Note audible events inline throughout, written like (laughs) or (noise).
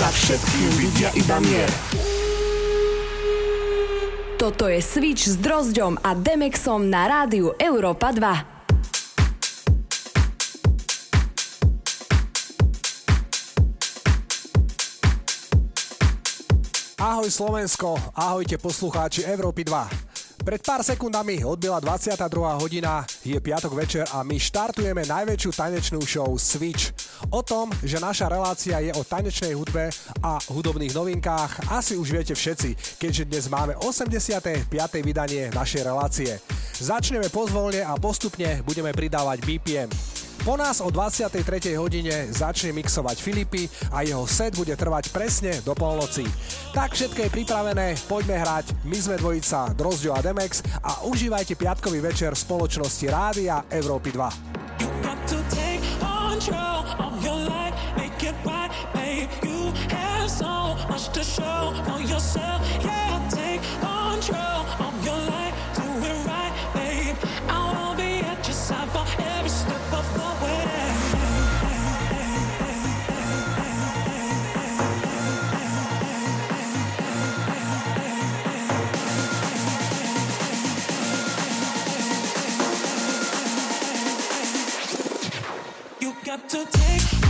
Za všetkým vidia iba mier. Toto je Switch s Drozďom a Demexom na rádiu Európa 2. Ahoj Slovensko, ahojte poslucháči Európy 2. Pred pár sekundami odbila 22. hodina, je piatok večer a my štartujeme najväčšiu tanečnú show Switch. O tom, že naša relácia je o tanečnej hudbe a hudobných novinkách, asi už viete všetci, keďže dnes máme 85. vydanie našej relácie. Začneme pozvolne a postupne budeme pridávať BPM. Po nás o 23. hodine začne mixovať Filipy a jeho set bude trvať presne do polnoci. Tak všetko je pripravené, poďme hrať, my sme dvojica Drozďo a Demex a užívajte piatkový večer spoločnosti Rádia Európy 2. to show for yourself. Yeah, take control got to take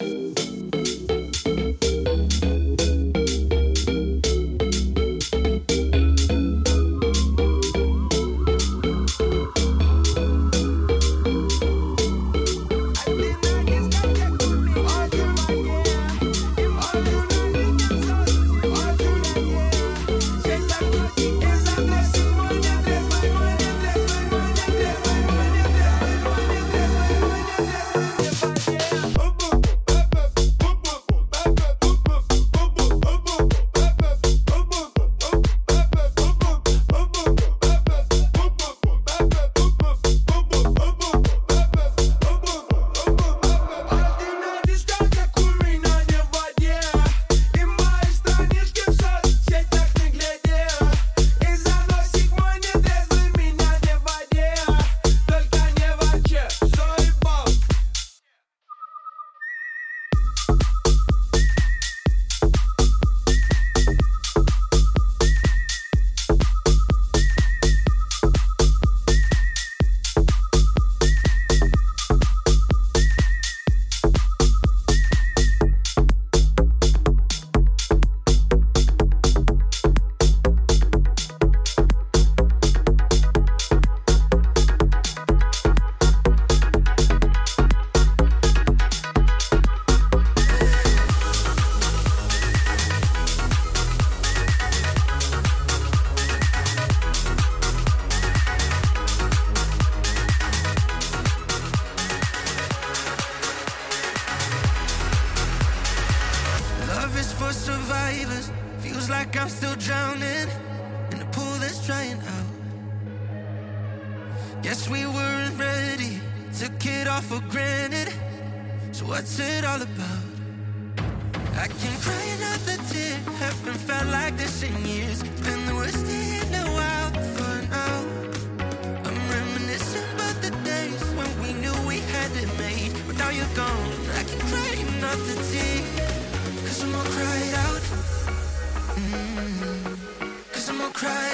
all for granted. So what's it all about? I can cry another tear. Haven't felt like this in years. It's been the worst in a while for now. I'm reminiscing about the days when we knew we had it made. But now you're gone. I can cry another tear. Cause I'm all cried out. Mm-hmm. Cause I'm all cried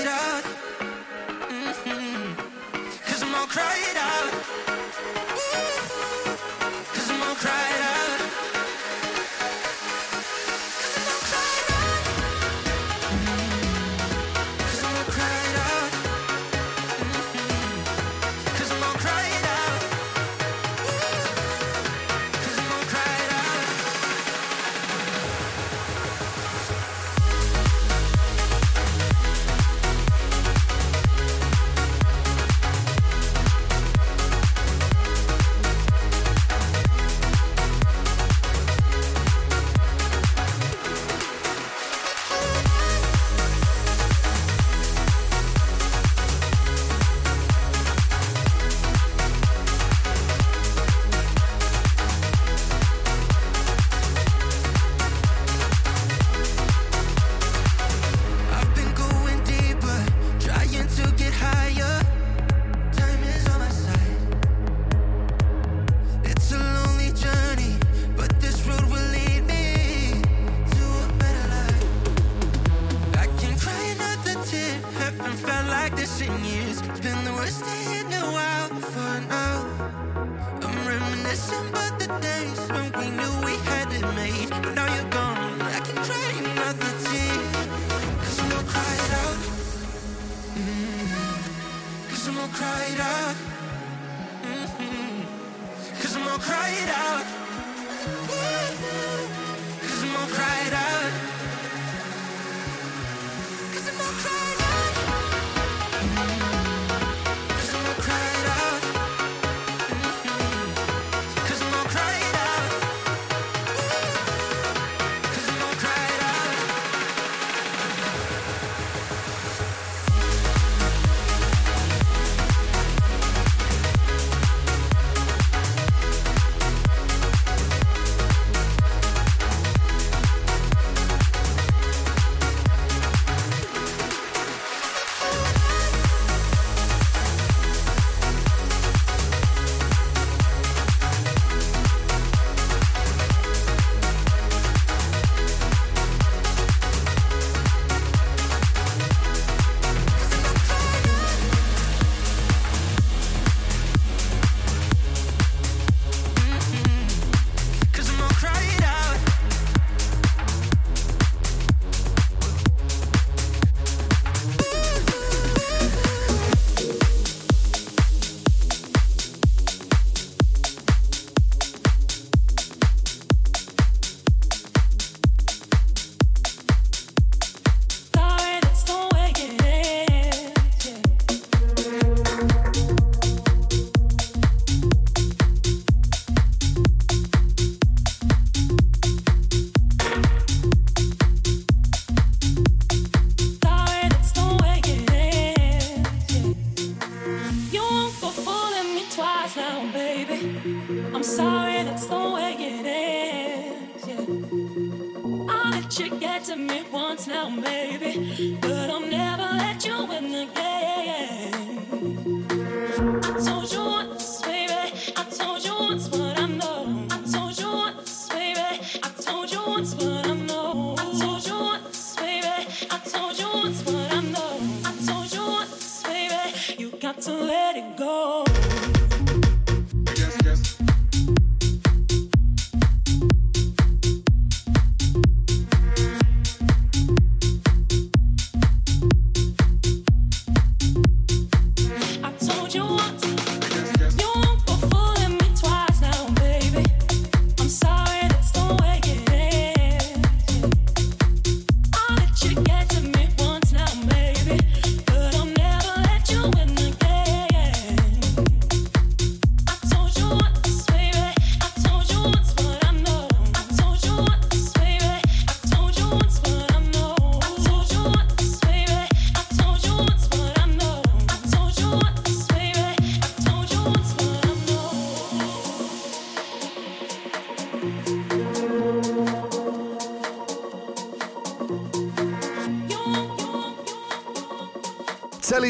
I'm sorry, that's the way it is. Yeah. I'll let you get to me once now, maybe, but I'm never.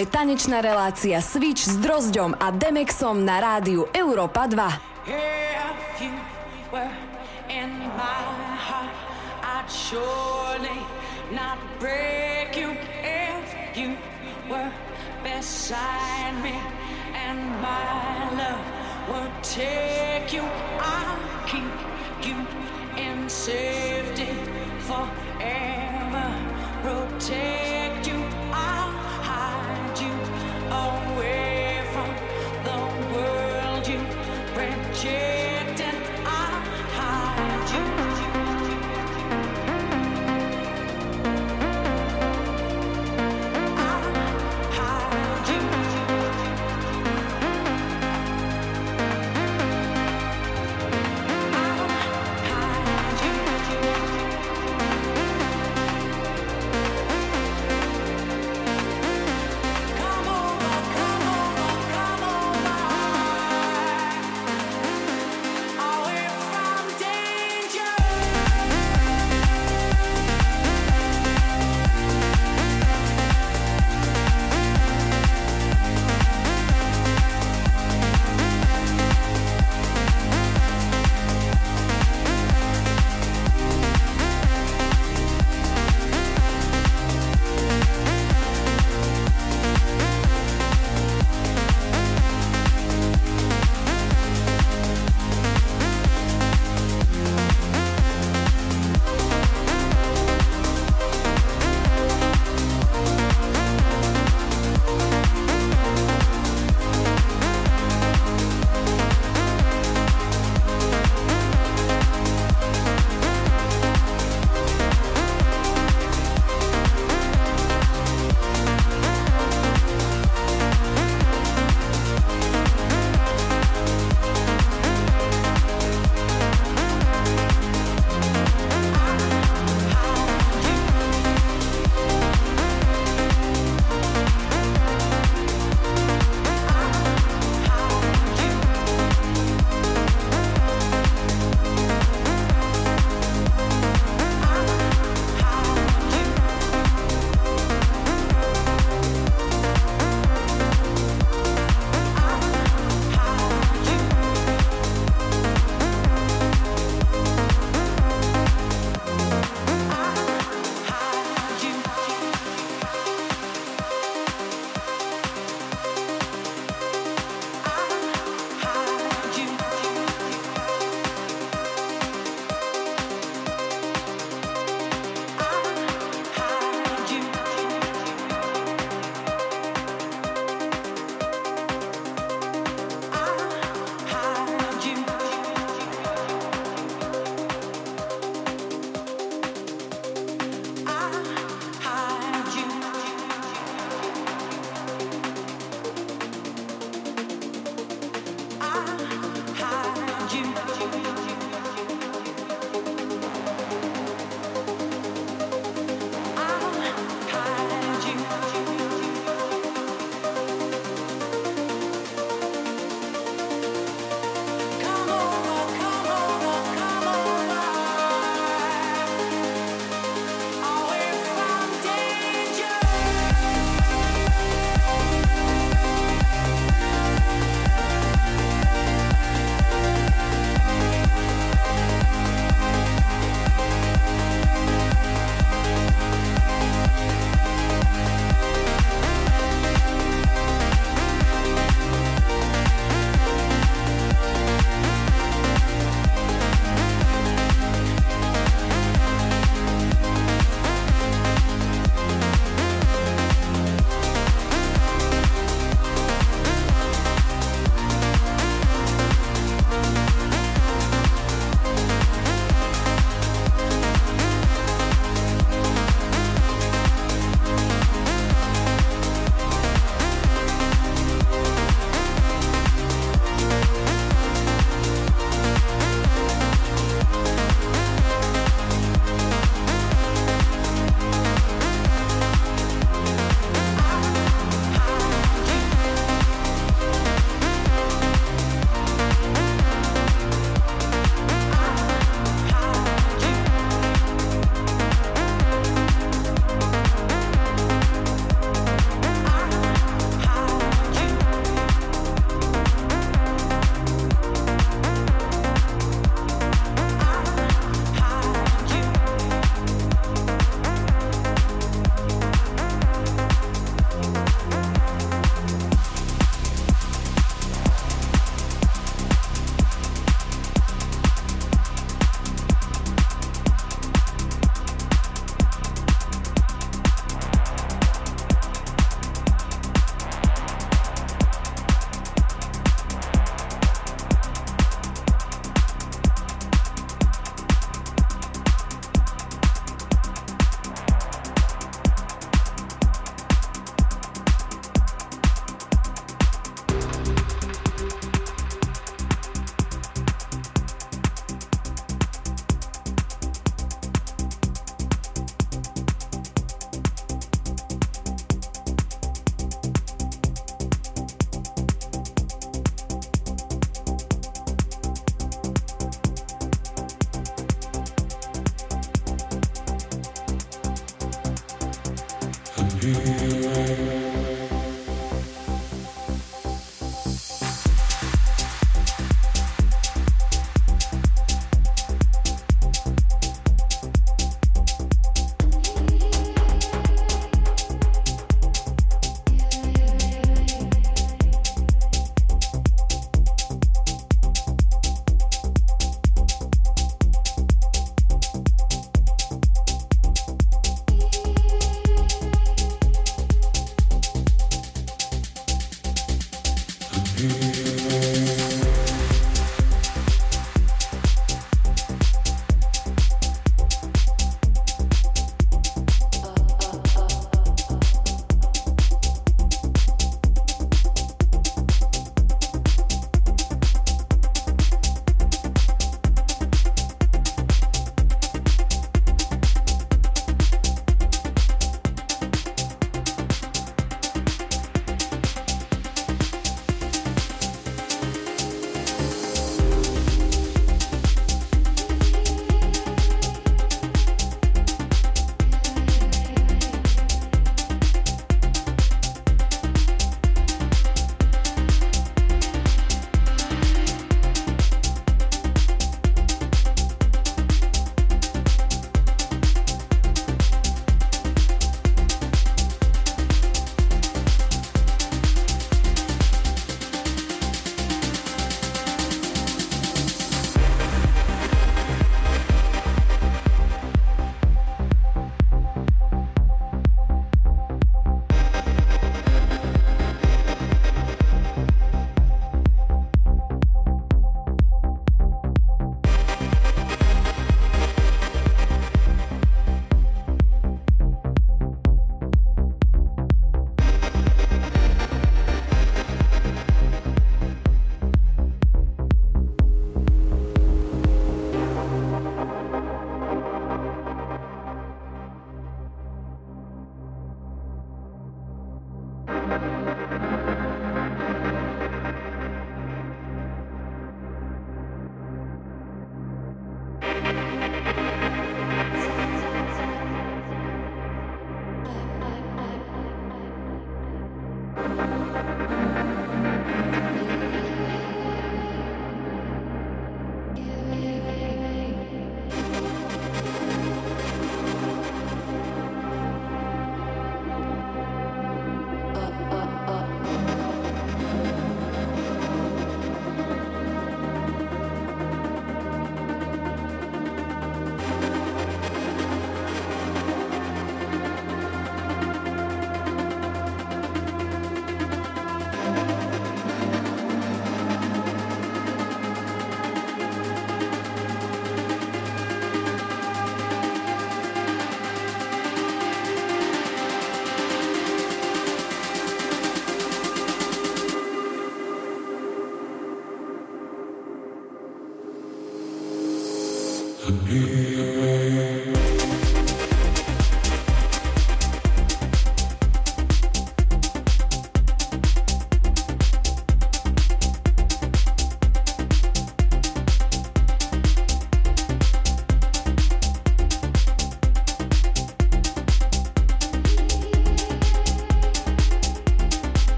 je tanečná relácia Switch s Drozdom a Demexom na rádiu Európa 2. Hey!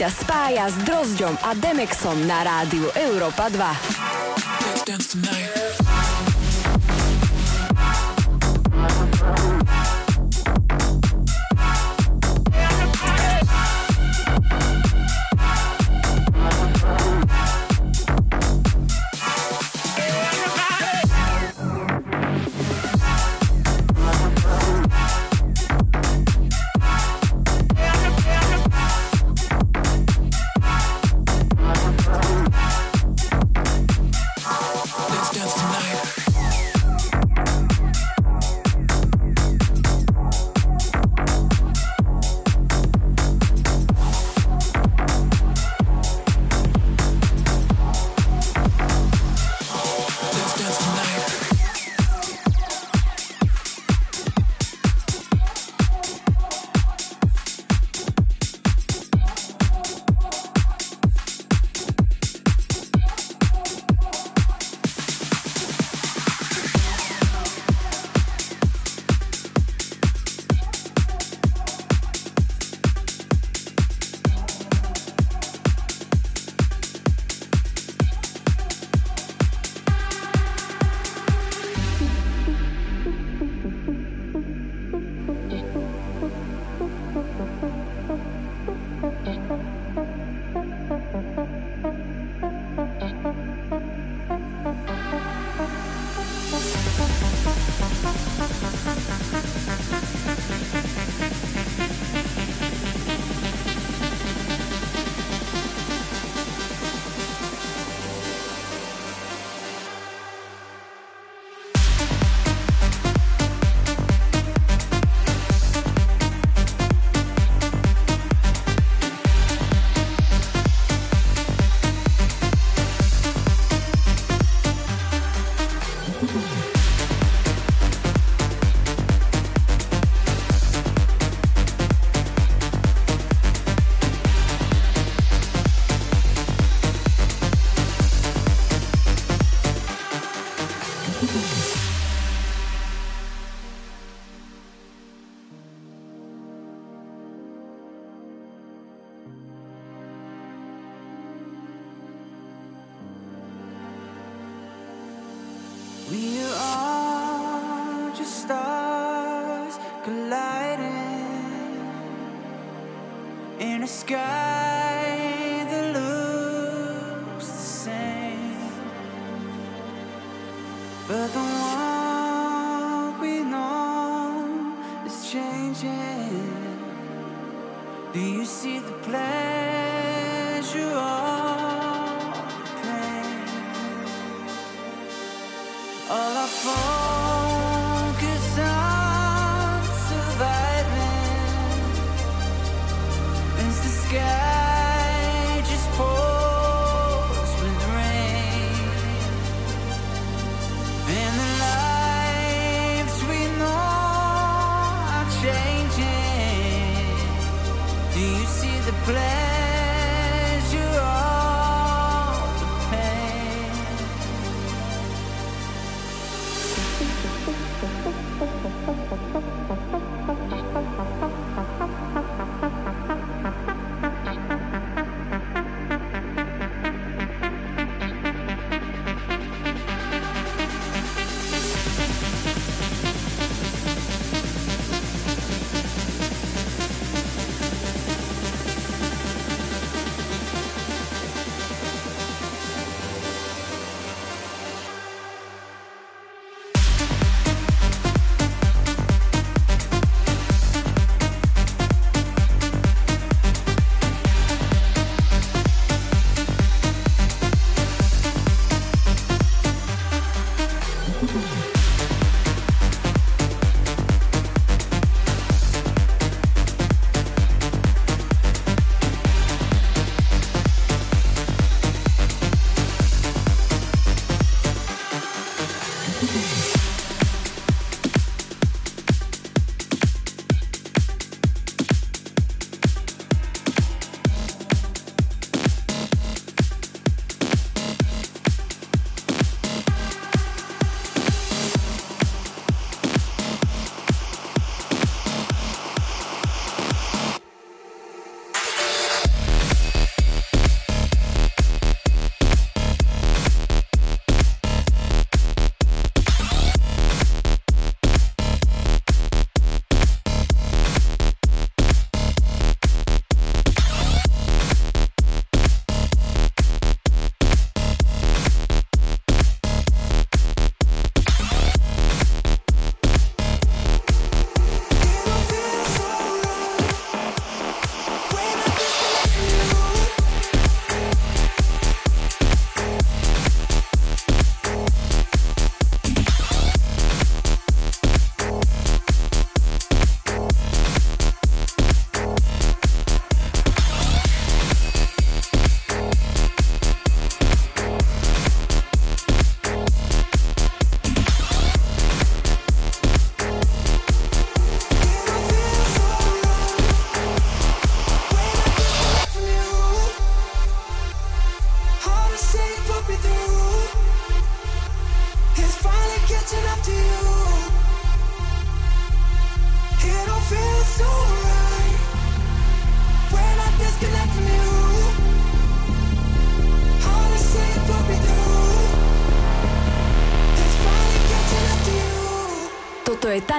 Ťa spája s Drozďom a Demexom na rádiu Európa 2. Let's dance. play.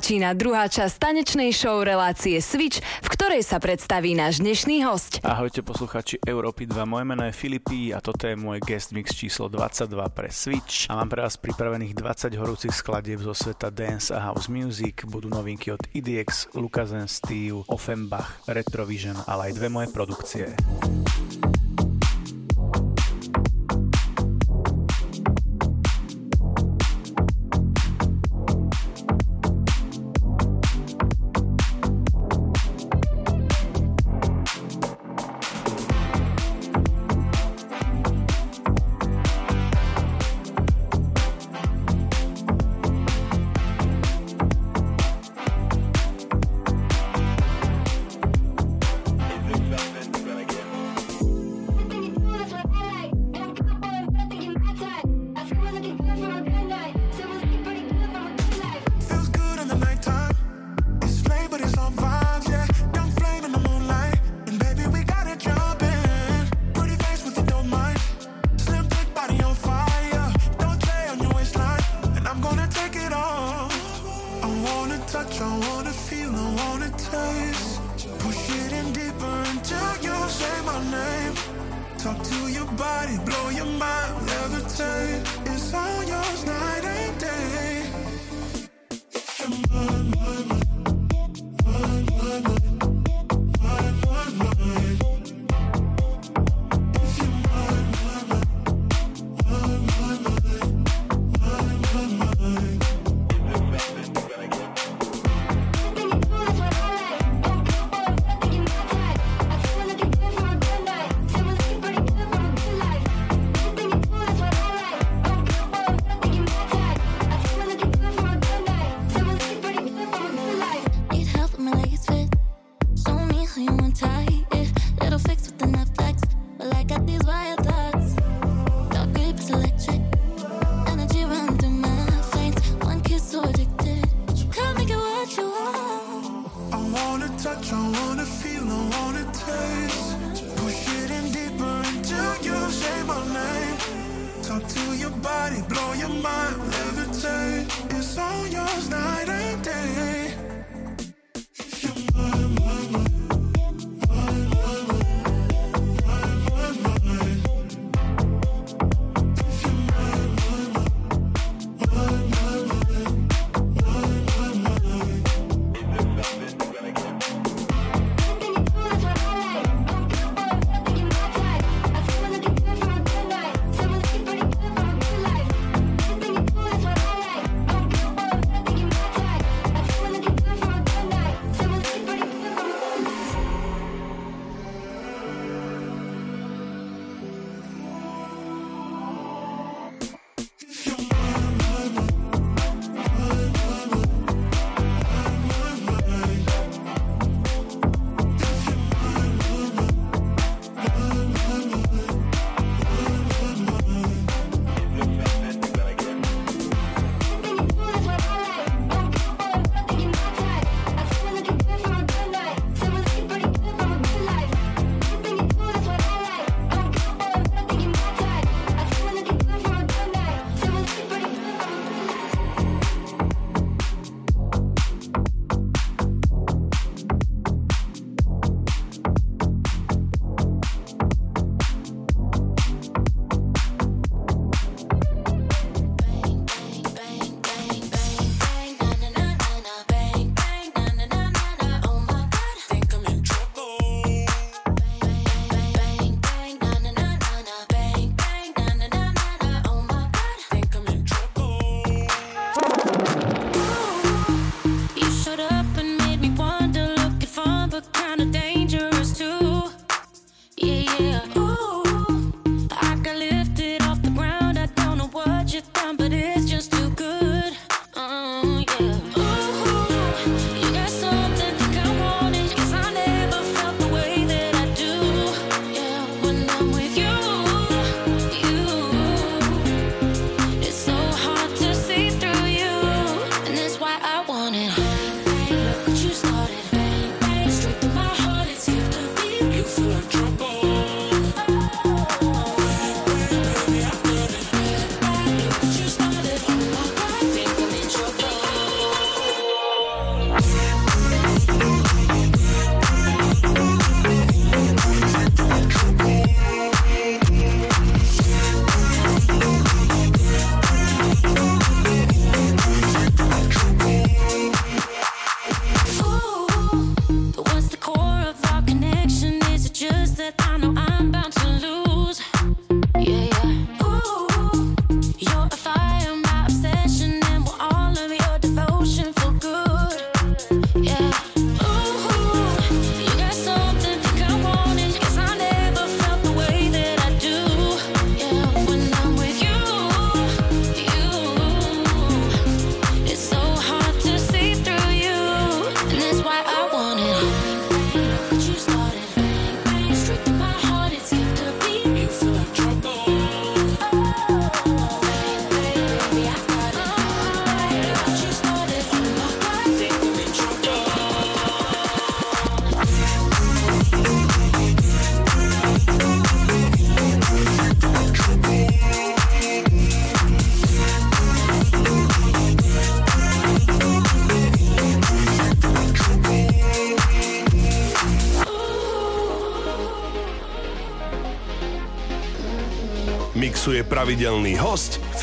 Začína druhá časť tanečnej show relácie Switch, v ktorej sa predstaví náš dnešný host. Ahojte posluchači Európy 2, moje meno je Filipí a toto je môj guest mix číslo 22 pre Switch a mám pre vás pripravených 20 horúcich skladieb zo sveta dance a house music, budú novinky od IDX, Lukazen Steve, Offenbach, Retrovision, ale aj dve moje produkcie.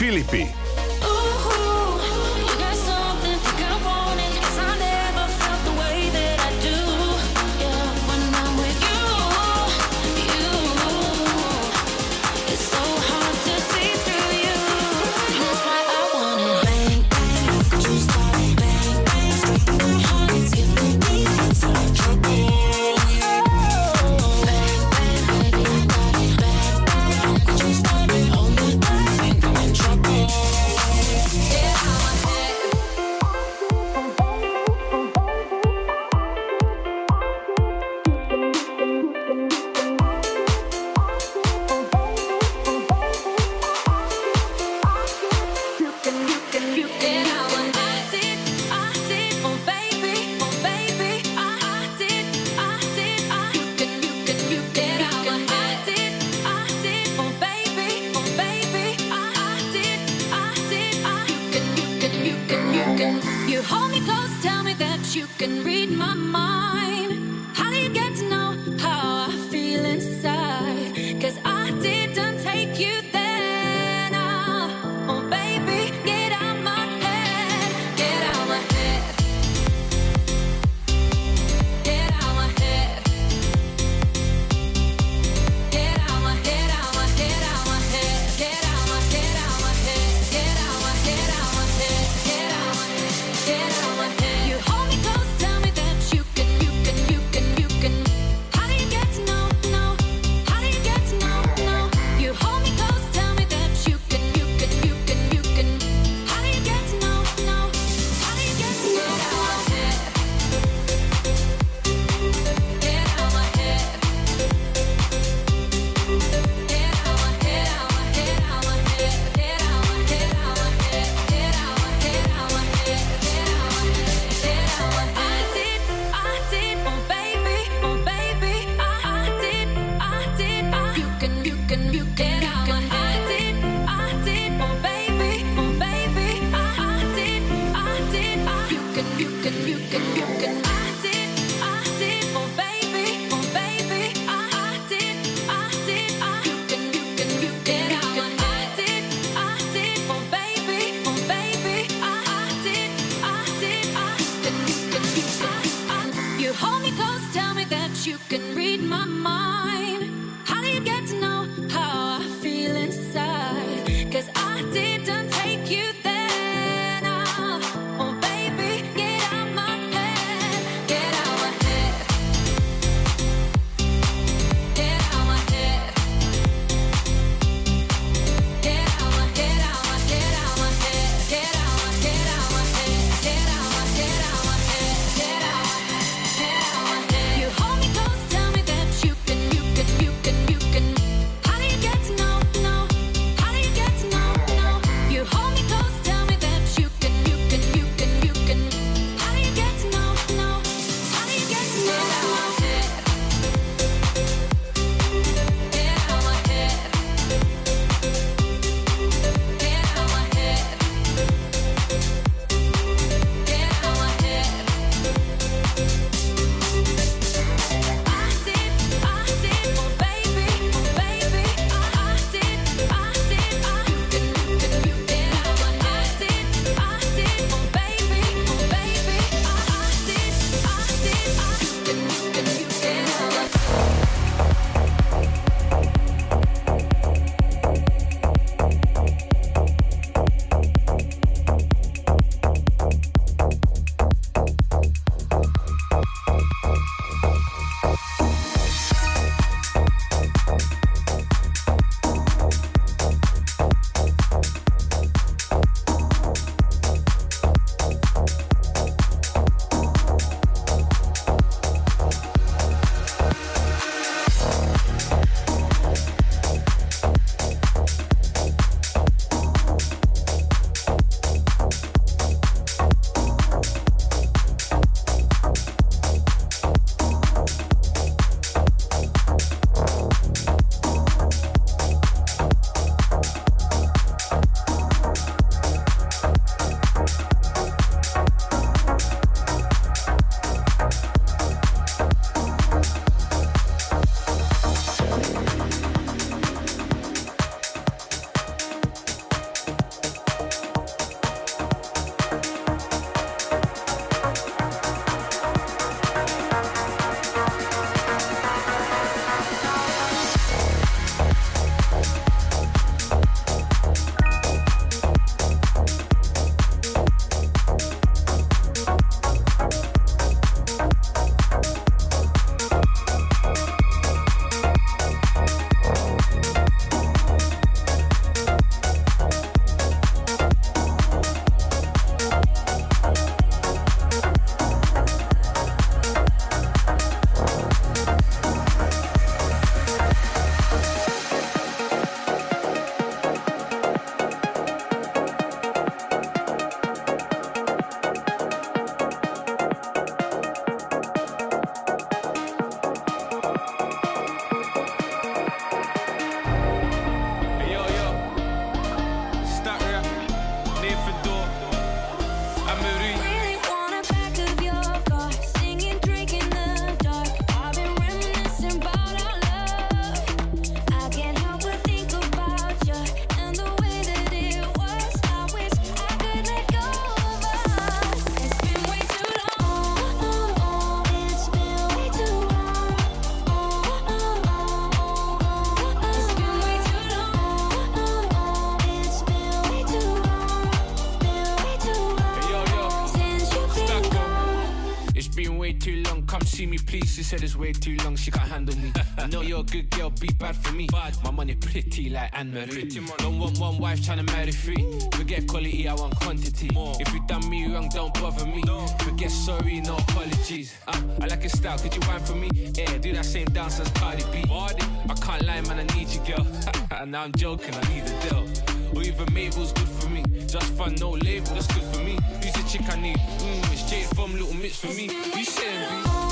Host said it's way too long, she can't handle me. I know you're a good girl, be bad for me. My money pretty like Anne Marie. Don't want one wife trying to marry three. Forget quality, I want quantity. If you done me wrong, don't bother me. Forget sorry, no apologies. Uh, I like your style, could you wine for me? Yeah, do that same dance as Cardi B. I can't lie, man, I need you, girl. (laughs) And now I'm joking, I need a deal. Or even Mabel's good for me. Just fun, no label, that's good for me. Who's the chick I need? Mmm, it's Jade from Little Mix for me. You saying,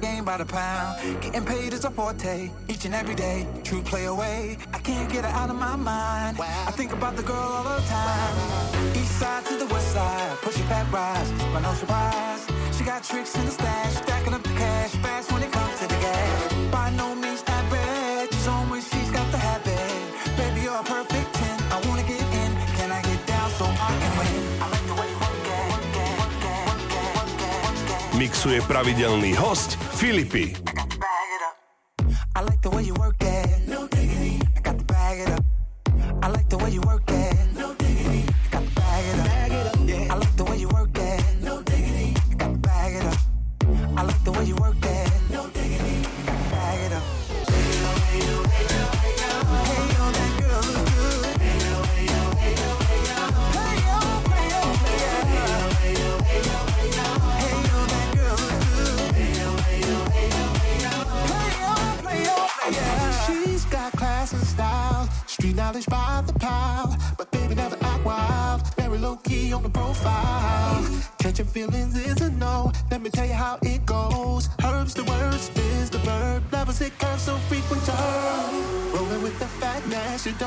B? by the pound. Getting paid is a forte, each and every day. True play away, I can't get her out of my mind. I think about the girl all the time. East side to the west side, pushing back rise, but no surprise. She got tricks in the stash, stacking up remixuje pravidelný host Filipy.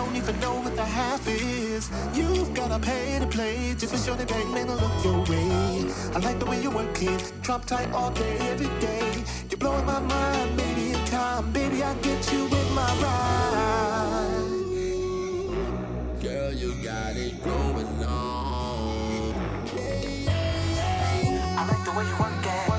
Don't even know what the half is. You've gotta pay to play just to show the bang man look your way. I like the way you work it, drop tight all day, every day. You're blowing my mind, maybe in time, baby I get you in my ride. Girl, you got it going on. I like the way you work it,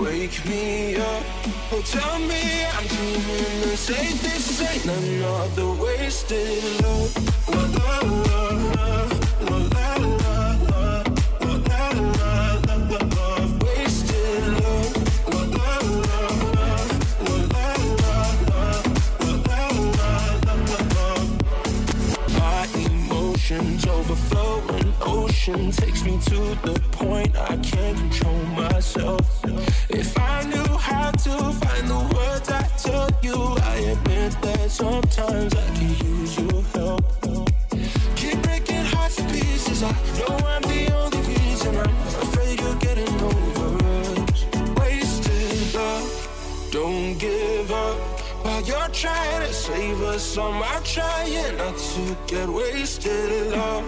wake me up. Oh, tell me I'm dreaming the same. This ain't another wasted love. love, love, love, overflowing ocean takes me to the point I can't control myself. If I knew how to find the words I tell you, I admit that sometimes I can use your help. Keep breaking hearts to pieces. I know I'm the only you're trying to save us, I'm trying not to get wasted. Love,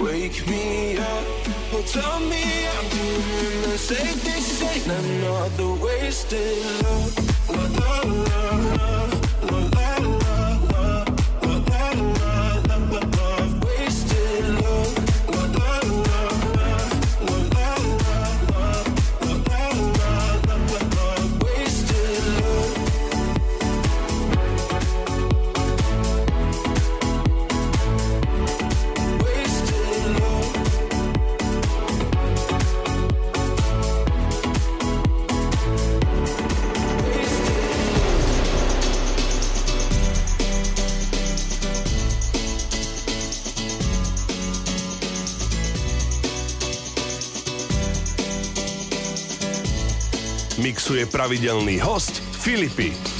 wake me up. Oh, tell me I'm doing the same thing. Say another wasted love, love, love, love, mixuje pravidelný host Filipy.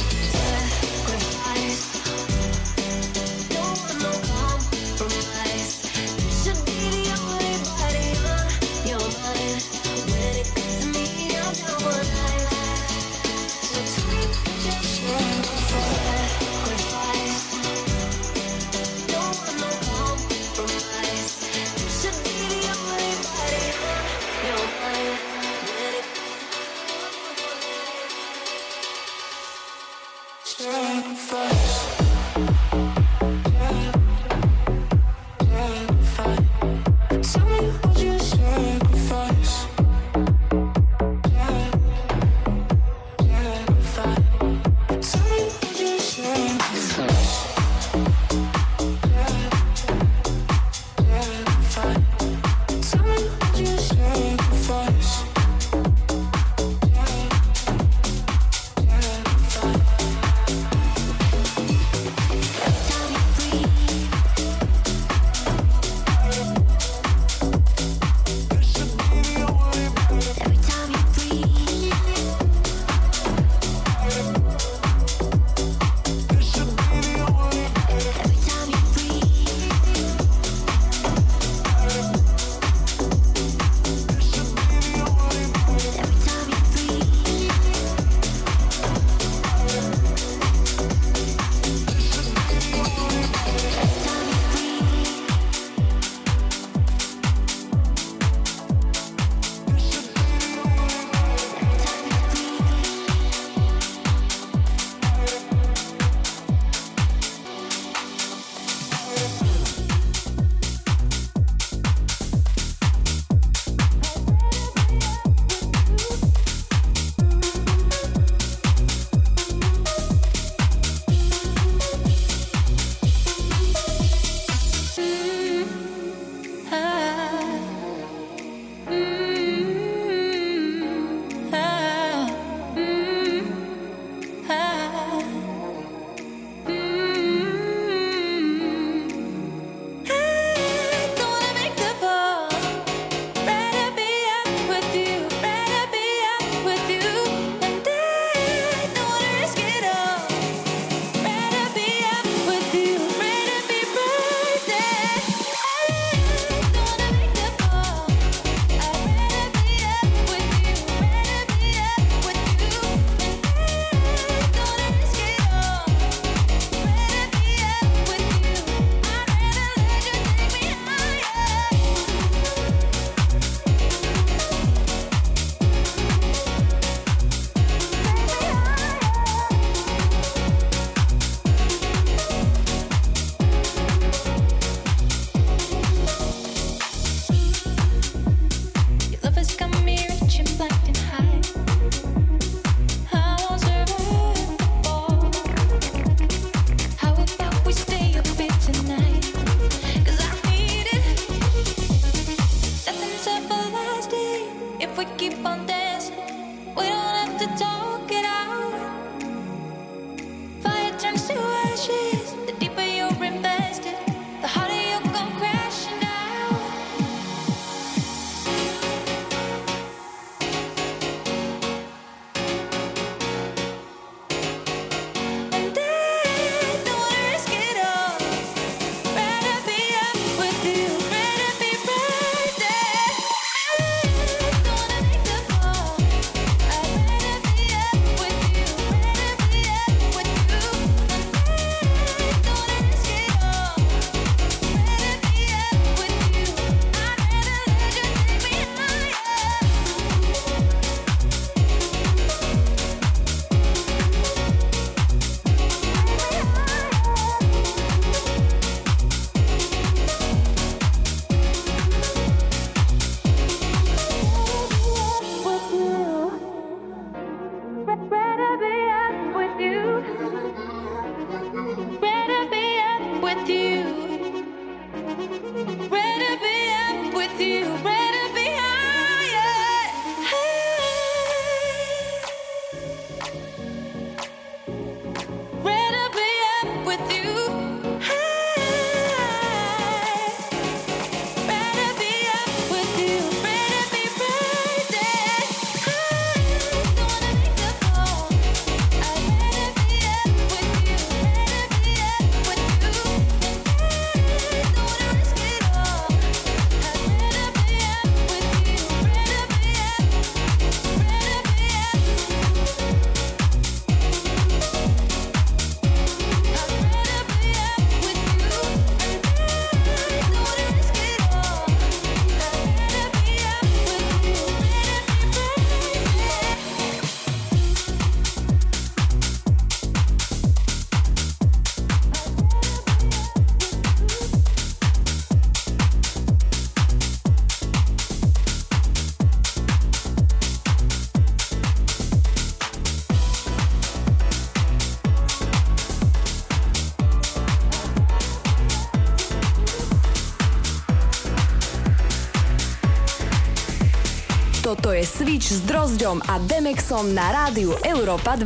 Je Switch s Drozďom a Demexom na rádiu Európa 2.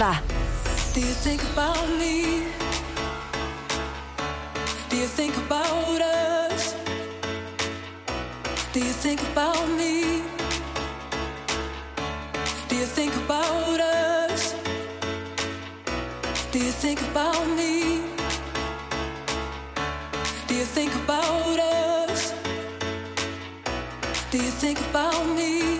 Do you think about me? Do you think about us? Do you think about me? Do you think about us? Do you think about me? Do you think about us? Do you think about me?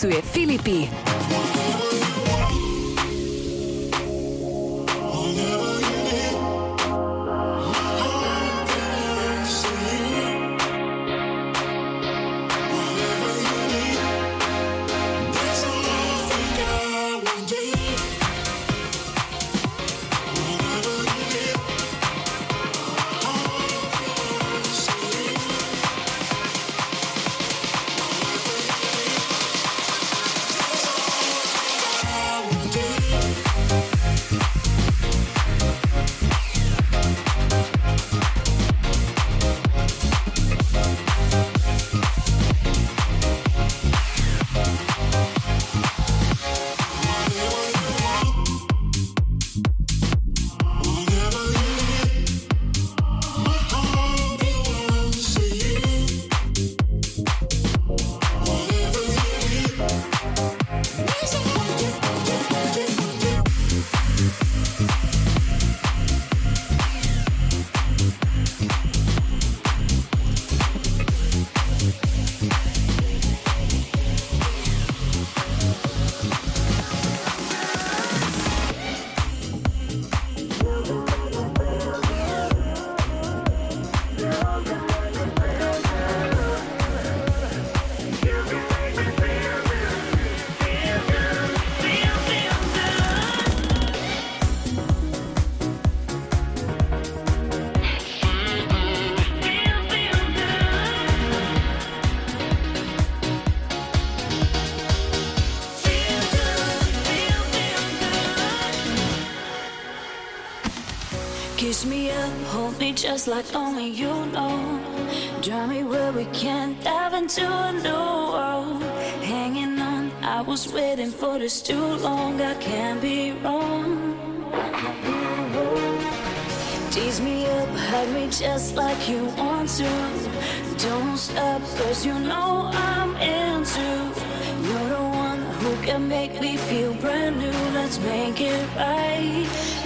Swift. É Filipe. just like only you know. draw me where we can dive into a new world. Hanging on, I was waiting for this too long. I can't be wrong. Tease me up, hug me just like you want to. Don't stop, cause you know I'm into. You're the one who can make me feel brand new. Let's make it right.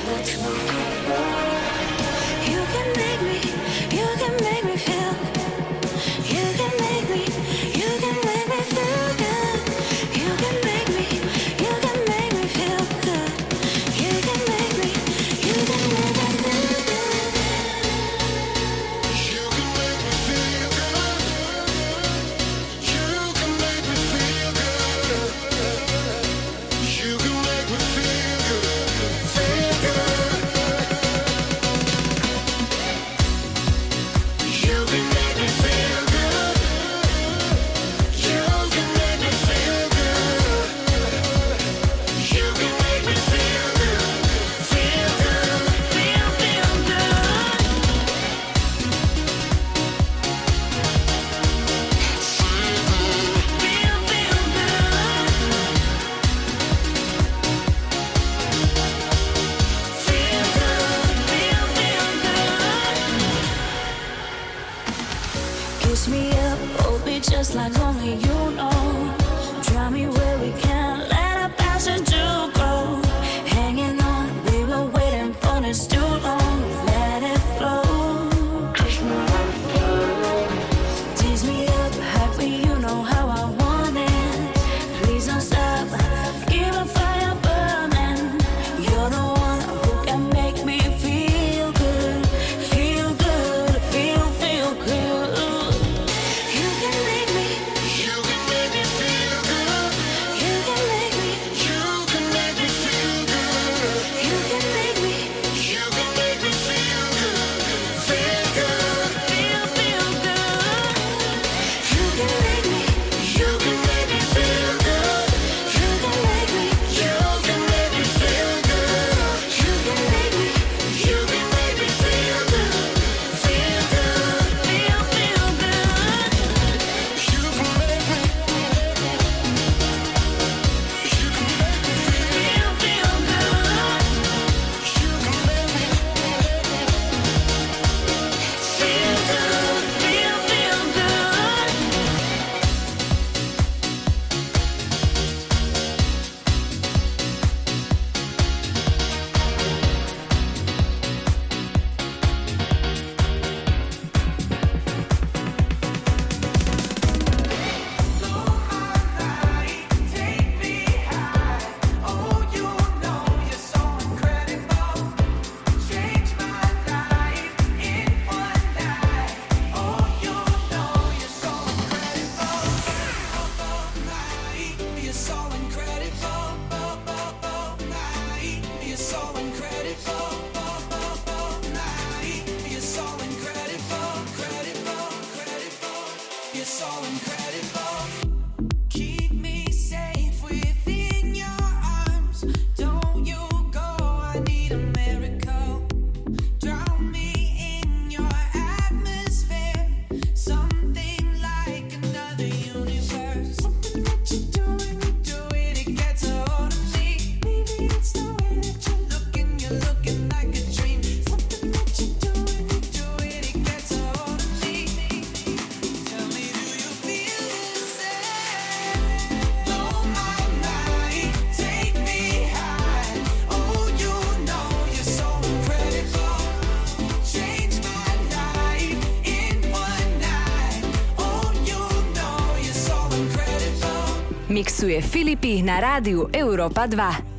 Mixuje Filipík na rádiu Európa 2.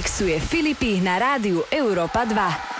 Mixuje Filipy na rádiu Európa 2.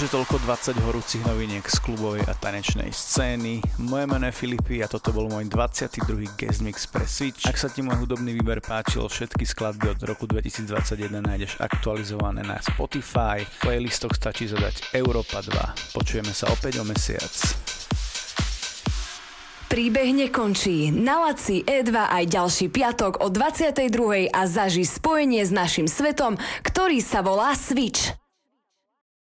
Takže toľko 20 horúcich noviniek z klubovej a tanečnej scény. Moje meno je Filipy a toto bol môj 22. guest mix pre Switch. Ak sa ti môj hudobný výber páčil, všetky skladby od roku 2021 nájdeš aktualizované na Spotify. V playlistoch stačí zadať Európa 2. Počujeme sa opäť o mesiac. Príbeh nekončí. Na Laci E2 aj ďalší piatok o 22. a zaži spojenie s našim svetom, ktorý sa volá Switch.